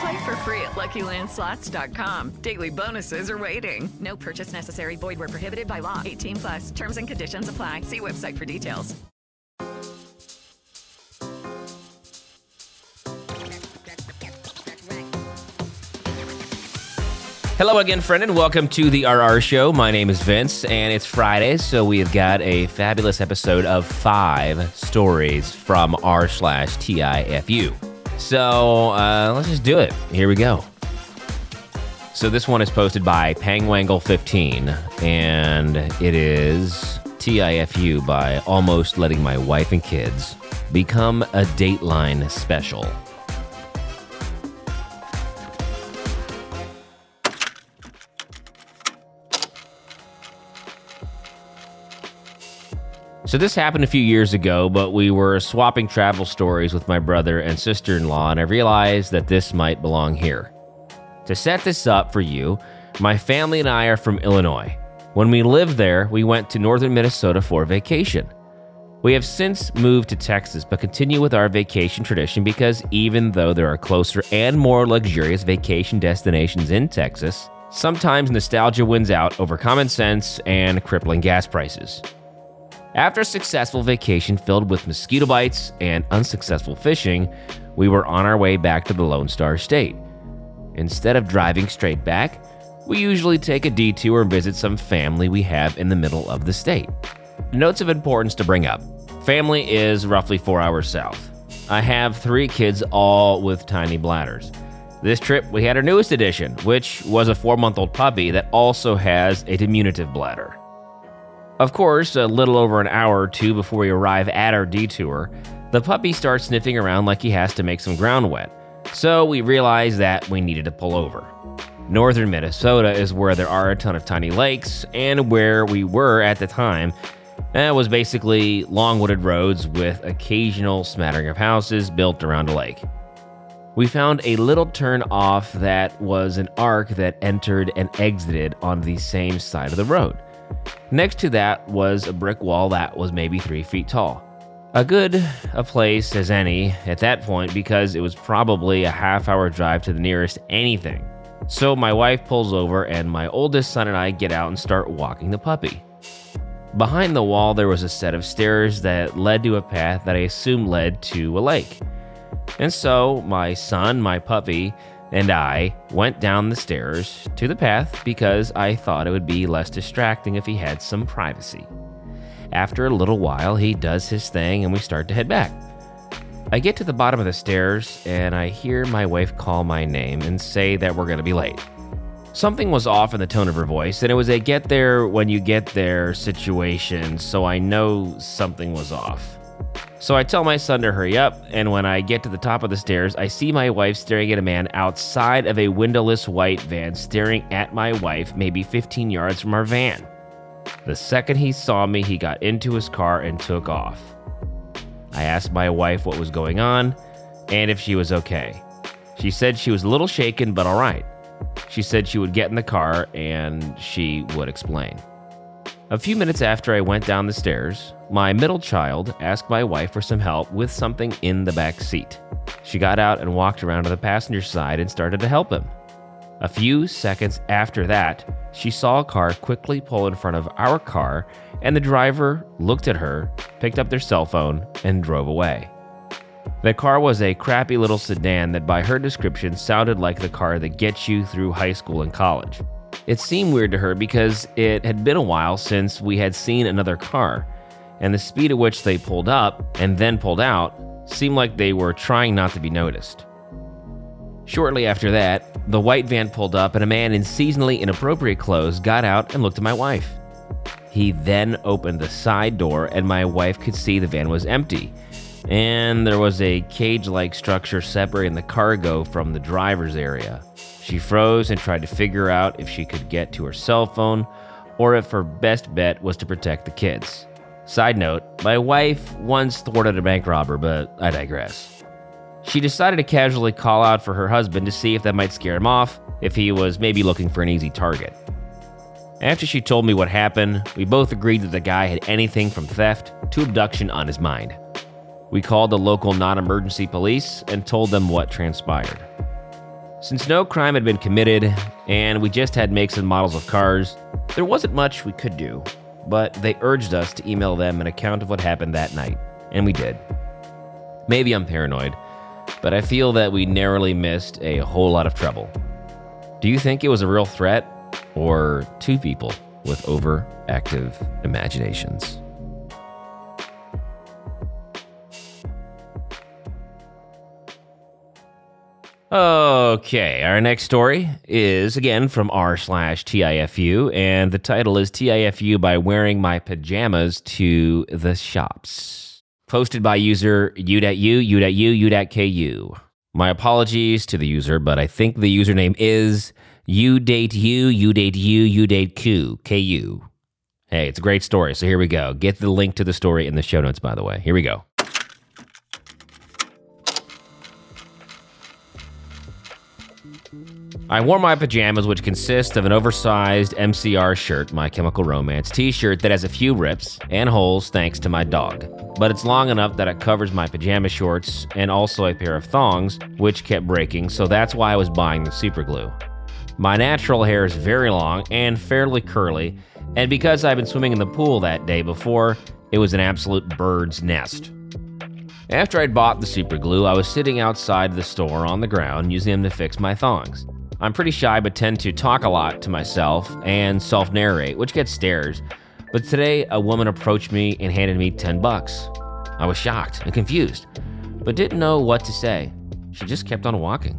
Play for free at LuckyLandSlots.com. Daily bonuses are waiting. No purchase necessary. Void where prohibited by law. 18 plus. Terms and conditions apply. See website for details. Hello again, friend, and welcome to the RR Show. My name is Vince, and it's Friday, so we have got a fabulous episode of five stories from r slash TIFU. So uh, let's just do it. Here we go. So this one is posted by Pangwangle15, and it is TIFU by Almost Letting My Wife and Kids Become a Dateline Special. So this happened a few years ago, but we were swapping travel stories with my brother and sister-in-law, and I realized that this might belong here. To set this up for you, my family and I are from Illinois. When we lived there, we went to northern Minnesota for vacation. We have since moved to Texas, but continue with our vacation tradition because even though there are closer and more luxurious vacation destinations in Texas, sometimes nostalgia wins out over common sense and crippling gas prices. After a successful vacation filled with mosquito bites and unsuccessful fishing, we were on our way back to the Lone Star State. Instead of driving straight back, we usually take a detour and visit some family we have in the middle of the state. Notes of importance to bring up family is roughly four hours south. I have three kids, all with tiny bladders. This trip, we had our newest addition, which was a four month old puppy that also has a diminutive bladder. Of course, a little over an hour or two before we arrive at our detour, the puppy starts sniffing around like he has to make some ground wet. So we realize that we needed to pull over. Northern Minnesota is where there are a ton of tiny lakes, and where we were at the time uh, was basically long wooded roads with occasional smattering of houses built around a lake. We found a little turn off that was an arc that entered and exited on the same side of the road. Next to that was a brick wall that was maybe three feet tall. A good a place as any at that point because it was probably a half hour drive to the nearest anything. So my wife pulls over and my oldest son and I get out and start walking the puppy. Behind the wall, there was a set of stairs that led to a path that I assume led to a lake. And so my son, my puppy, and I went down the stairs to the path because I thought it would be less distracting if he had some privacy. After a little while, he does his thing and we start to head back. I get to the bottom of the stairs and I hear my wife call my name and say that we're going to be late. Something was off in the tone of her voice, and it was a get there when you get there situation, so I know something was off. So I tell my son to hurry up, and when I get to the top of the stairs, I see my wife staring at a man outside of a windowless white van staring at my wife maybe 15 yards from our van. The second he saw me, he got into his car and took off. I asked my wife what was going on and if she was okay. She said she was a little shaken, but all right. She said she would get in the car and she would explain. A few minutes after I went down the stairs, my middle child asked my wife for some help with something in the back seat. She got out and walked around to the passenger side and started to help him. A few seconds after that, she saw a car quickly pull in front of our car, and the driver looked at her, picked up their cell phone, and drove away. The car was a crappy little sedan that, by her description, sounded like the car that gets you through high school and college. It seemed weird to her because it had been a while since we had seen another car, and the speed at which they pulled up and then pulled out seemed like they were trying not to be noticed. Shortly after that, the white van pulled up and a man in seasonally inappropriate clothes got out and looked at my wife. He then opened the side door, and my wife could see the van was empty. And there was a cage like structure separating the cargo from the driver's area. She froze and tried to figure out if she could get to her cell phone or if her best bet was to protect the kids. Side note, my wife once thwarted a bank robber, but I digress. She decided to casually call out for her husband to see if that might scare him off, if he was maybe looking for an easy target. After she told me what happened, we both agreed that the guy had anything from theft to abduction on his mind. We called the local non emergency police and told them what transpired. Since no crime had been committed and we just had makes and models of cars, there wasn't much we could do, but they urged us to email them an account of what happened that night, and we did. Maybe I'm paranoid, but I feel that we narrowly missed a whole lot of trouble. Do you think it was a real threat or two people with overactive imaginations? Okay, our next story is again from r slash TIFU, and the title is TIFU by wearing my pajamas to the shops. Posted by user u.u, u.u, u.ku. My apologies to the user, but I think the username is u date u, u date u, u date q, ku. Hey, it's a great story, so here we go. Get the link to the story in the show notes, by the way. Here we go. I wore my pajamas, which consist of an oversized MCR shirt, My Chemical Romance t shirt that has a few rips and holes thanks to my dog. But it's long enough that it covers my pajama shorts and also a pair of thongs, which kept breaking, so that's why I was buying the super glue. My natural hair is very long and fairly curly, and because I've been swimming in the pool that day before, it was an absolute bird's nest. After I'd bought the super glue, I was sitting outside the store on the ground using them to fix my thongs. I'm pretty shy but tend to talk a lot to myself and self narrate, which gets stares. But today, a woman approached me and handed me 10 bucks. I was shocked and confused, but didn't know what to say. She just kept on walking.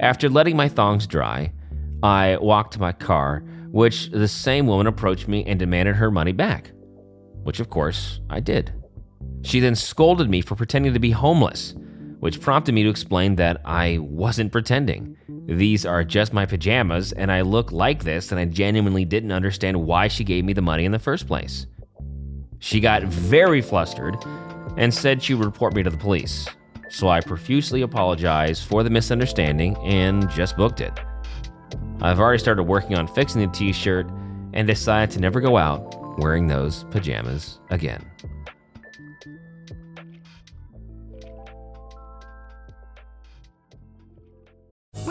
After letting my thongs dry, I walked to my car, which the same woman approached me and demanded her money back, which of course I did. She then scolded me for pretending to be homeless, which prompted me to explain that I wasn't pretending. These are just my pajamas, and I look like this, and I genuinely didn't understand why she gave me the money in the first place. She got very flustered and said she would report me to the police. So I profusely apologized for the misunderstanding and just booked it. I've already started working on fixing the t shirt and decided to never go out wearing those pajamas again.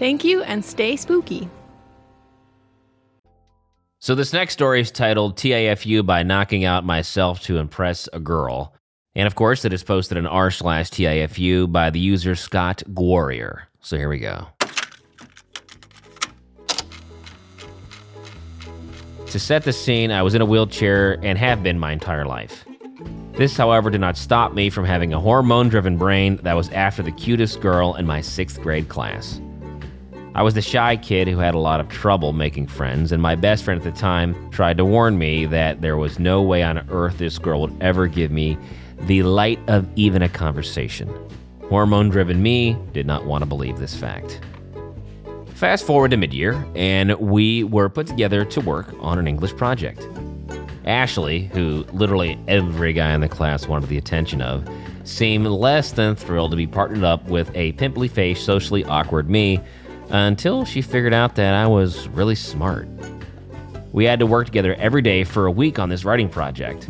Thank you and stay spooky. So, this next story is titled TIFU by Knocking Out Myself to Impress a Girl. And of course, it is posted in r slash TIFU by the user Scott Warrior. So, here we go. To set the scene, I was in a wheelchair and have been my entire life. This, however, did not stop me from having a hormone driven brain that was after the cutest girl in my sixth grade class. I was the shy kid who had a lot of trouble making friends, and my best friend at the time tried to warn me that there was no way on earth this girl would ever give me the light of even a conversation. Hormone driven me did not want to believe this fact. Fast forward to mid year, and we were put together to work on an English project. Ashley, who literally every guy in the class wanted the attention of, seemed less than thrilled to be partnered up with a pimply faced, socially awkward me until she figured out that I was really smart. We had to work together every day for a week on this writing project.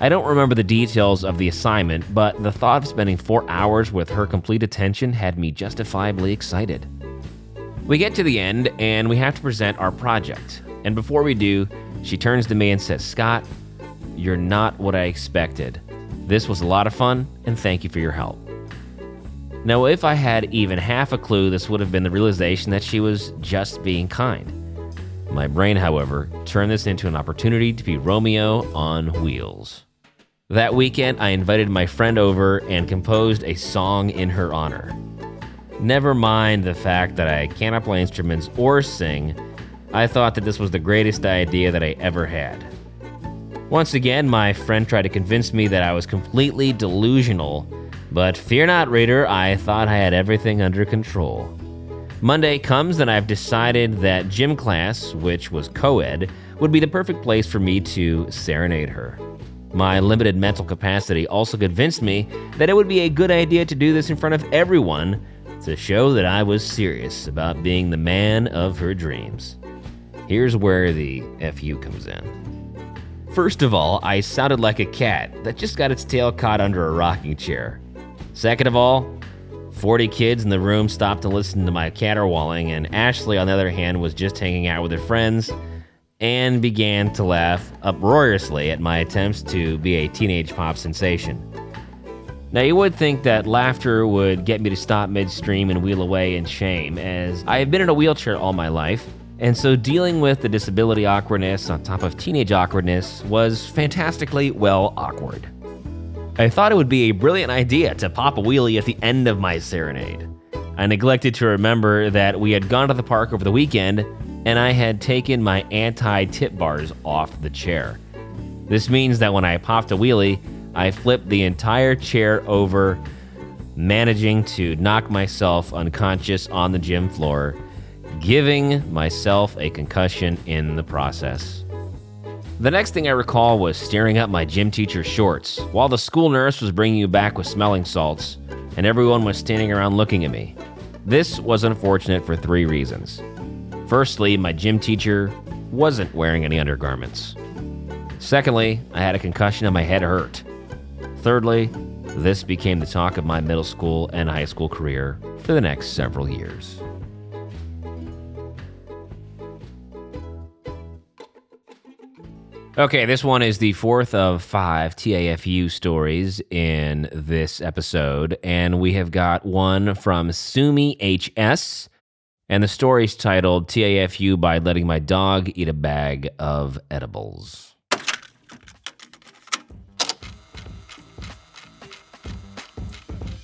I don't remember the details of the assignment, but the thought of spending four hours with her complete attention had me justifiably excited. We get to the end and we have to present our project. And before we do, she turns to me and says, Scott, you're not what I expected. This was a lot of fun, and thank you for your help. Now, if I had even half a clue, this would have been the realization that she was just being kind. My brain, however, turned this into an opportunity to be Romeo on wheels. That weekend, I invited my friend over and composed a song in her honor. Never mind the fact that I cannot play instruments or sing, I thought that this was the greatest idea that I ever had. Once again, my friend tried to convince me that I was completely delusional but fear not, reader, I thought I had everything under control. Monday comes, and I've decided that gym class, which was co ed, would be the perfect place for me to serenade her. My limited mental capacity also convinced me that it would be a good idea to do this in front of everyone to show that I was serious about being the man of her dreams. Here's where the FU comes in. First of all, I sounded like a cat that just got its tail caught under a rocking chair. Second of all, 40 kids in the room stopped to listen to my caterwauling, and Ashley, on the other hand, was just hanging out with her friends and began to laugh uproariously at my attempts to be a teenage pop sensation. Now, you would think that laughter would get me to stop midstream and wheel away in shame, as I have been in a wheelchair all my life, and so dealing with the disability awkwardness on top of teenage awkwardness was fantastically well awkward. I thought it would be a brilliant idea to pop a wheelie at the end of my serenade. I neglected to remember that we had gone to the park over the weekend and I had taken my anti tip bars off the chair. This means that when I popped a wheelie, I flipped the entire chair over, managing to knock myself unconscious on the gym floor, giving myself a concussion in the process. The next thing I recall was staring up my gym teacher's shorts while the school nurse was bringing you back with smelling salts, and everyone was standing around looking at me. This was unfortunate for three reasons. Firstly, my gym teacher wasn't wearing any undergarments. Secondly, I had a concussion and my head hurt. Thirdly, this became the talk of my middle school and high school career for the next several years. Okay, this one is the fourth of five TAFU stories in this episode, and we have got one from Sumi HS, and the story is titled TAFU by letting my dog eat a bag of edibles.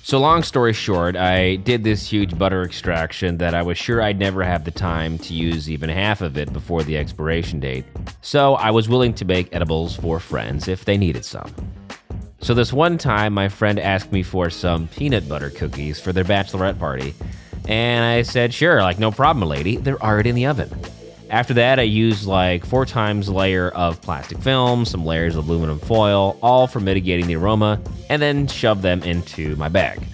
So, long story short, I did this huge butter extraction that I was sure I'd never have the time to use even half of it before the expiration date. So, I was willing to make edibles for friends if they needed some. So, this one time, my friend asked me for some peanut butter cookies for their bachelorette party. And I said, sure, like, no problem, lady. They're already in the oven. After that, I used like four times layer of plastic film, some layers of aluminum foil, all for mitigating the aroma, and then shoved them into my bag.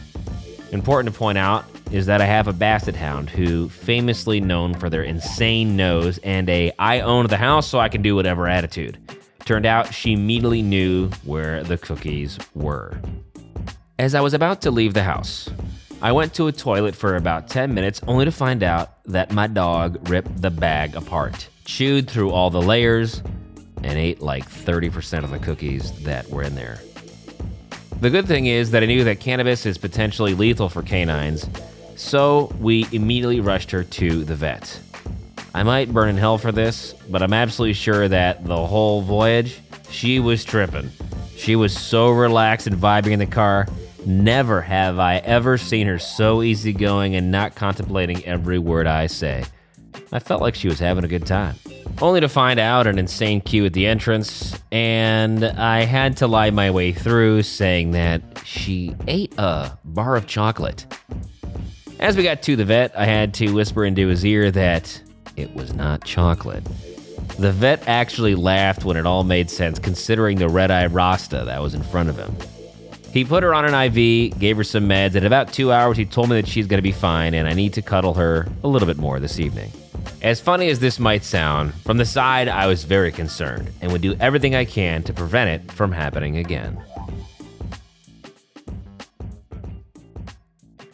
Important to point out is that I have a basset hound who famously known for their insane nose and a I own the house so I can do whatever attitude. Turned out she immediately knew where the cookies were. As I was about to leave the house, I went to a toilet for about 10 minutes only to find out that my dog ripped the bag apart, chewed through all the layers, and ate like 30% of the cookies that were in there. The good thing is that I knew that cannabis is potentially lethal for canines, so we immediately rushed her to the vet. I might burn in hell for this, but I'm absolutely sure that the whole voyage, she was tripping. She was so relaxed and vibing in the car. Never have I ever seen her so easygoing and not contemplating every word I say. I felt like she was having a good time. Only to find out an insane queue at the entrance, and I had to lie my way through saying that she ate a bar of chocolate. As we got to the vet, I had to whisper into his ear that it was not chocolate. The vet actually laughed when it all made sense, considering the red eye Rasta that was in front of him. He put her on an IV, gave her some meds. And in about two hours, he told me that she's going to be fine, and I need to cuddle her a little bit more this evening. As funny as this might sound, from the side, I was very concerned and would do everything I can to prevent it from happening again.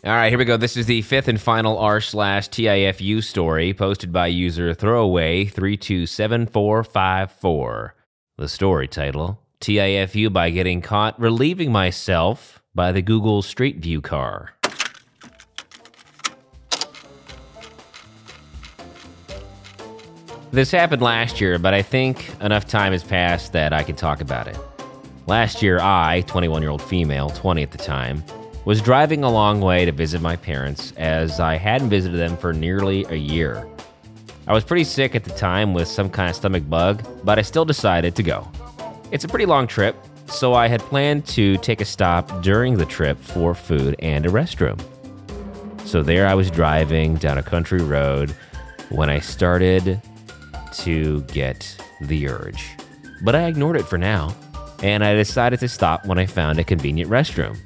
All right, here we go. This is the fifth and final r slash TIFU story posted by user throwaway three two seven four five four. The story title TIFU by getting caught relieving myself by the Google Street View car. This happened last year, but I think enough time has passed that I can talk about it. Last year, I, 21 year old female, 20 at the time, was driving a long way to visit my parents as I hadn't visited them for nearly a year. I was pretty sick at the time with some kind of stomach bug, but I still decided to go. It's a pretty long trip, so I had planned to take a stop during the trip for food and a restroom. So there I was driving down a country road when I started to get the urge. But I ignored it for now, and I decided to stop when I found a convenient restroom.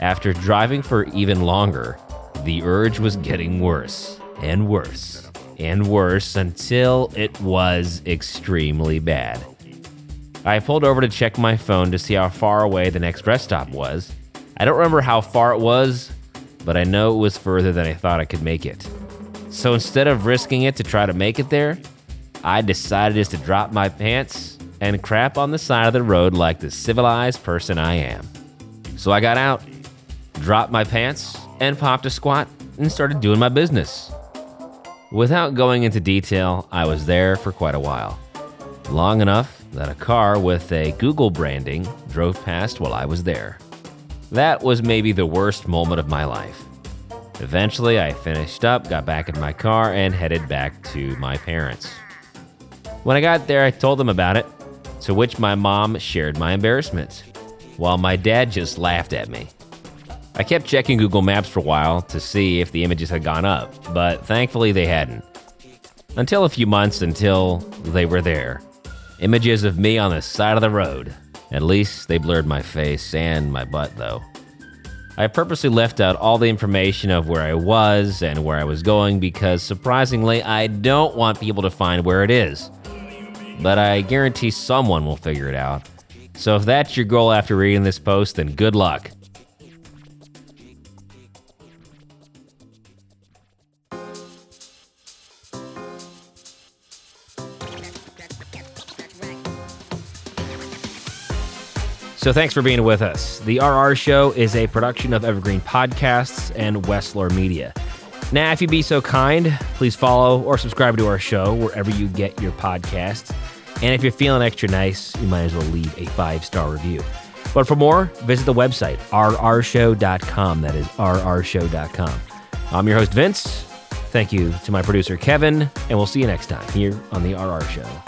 After driving for even longer, the urge was getting worse and worse and worse until it was extremely bad. I pulled over to check my phone to see how far away the next rest stop was. I don't remember how far it was, but I know it was further than I thought I could make it. So instead of risking it to try to make it there, I decided just to drop my pants and crap on the side of the road like the civilized person I am. So I got out, dropped my pants, and popped a squat and started doing my business. Without going into detail, I was there for quite a while. Long enough that a car with a Google branding drove past while I was there. That was maybe the worst moment of my life. Eventually, I finished up, got back in my car, and headed back to my parents. When I got there, I told them about it, to which my mom shared my embarrassment, while my dad just laughed at me. I kept checking Google Maps for a while to see if the images had gone up, but thankfully they hadn't. Until a few months until they were there. Images of me on the side of the road. At least they blurred my face and my butt, though. I purposely left out all the information of where I was and where I was going because surprisingly, I don't want people to find where it is. But I guarantee someone will figure it out. So if that's your goal after reading this post, then good luck. So thanks for being with us. The RR Show is a production of Evergreen Podcasts and Wessler Media. Now, if you'd be so kind, please follow or subscribe to our show wherever you get your podcasts. And if you're feeling extra nice, you might as well leave a five star review. But for more, visit the website, rrshow.com. That is rrshow.com. I'm your host, Vince. Thank you to my producer, Kevin, and we'll see you next time here on The RR Show.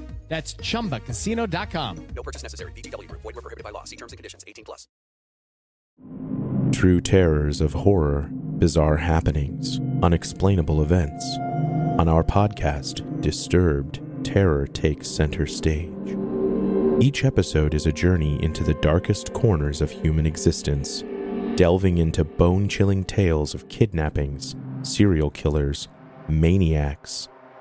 That's chumbacasino.com. No purchase necessary. VGW Group. Void were prohibited by law. See terms and conditions. 18 plus. True terrors of horror, bizarre happenings, unexplainable events. On our podcast, Disturbed, terror takes center stage. Each episode is a journey into the darkest corners of human existence, delving into bone chilling tales of kidnappings, serial killers, maniacs,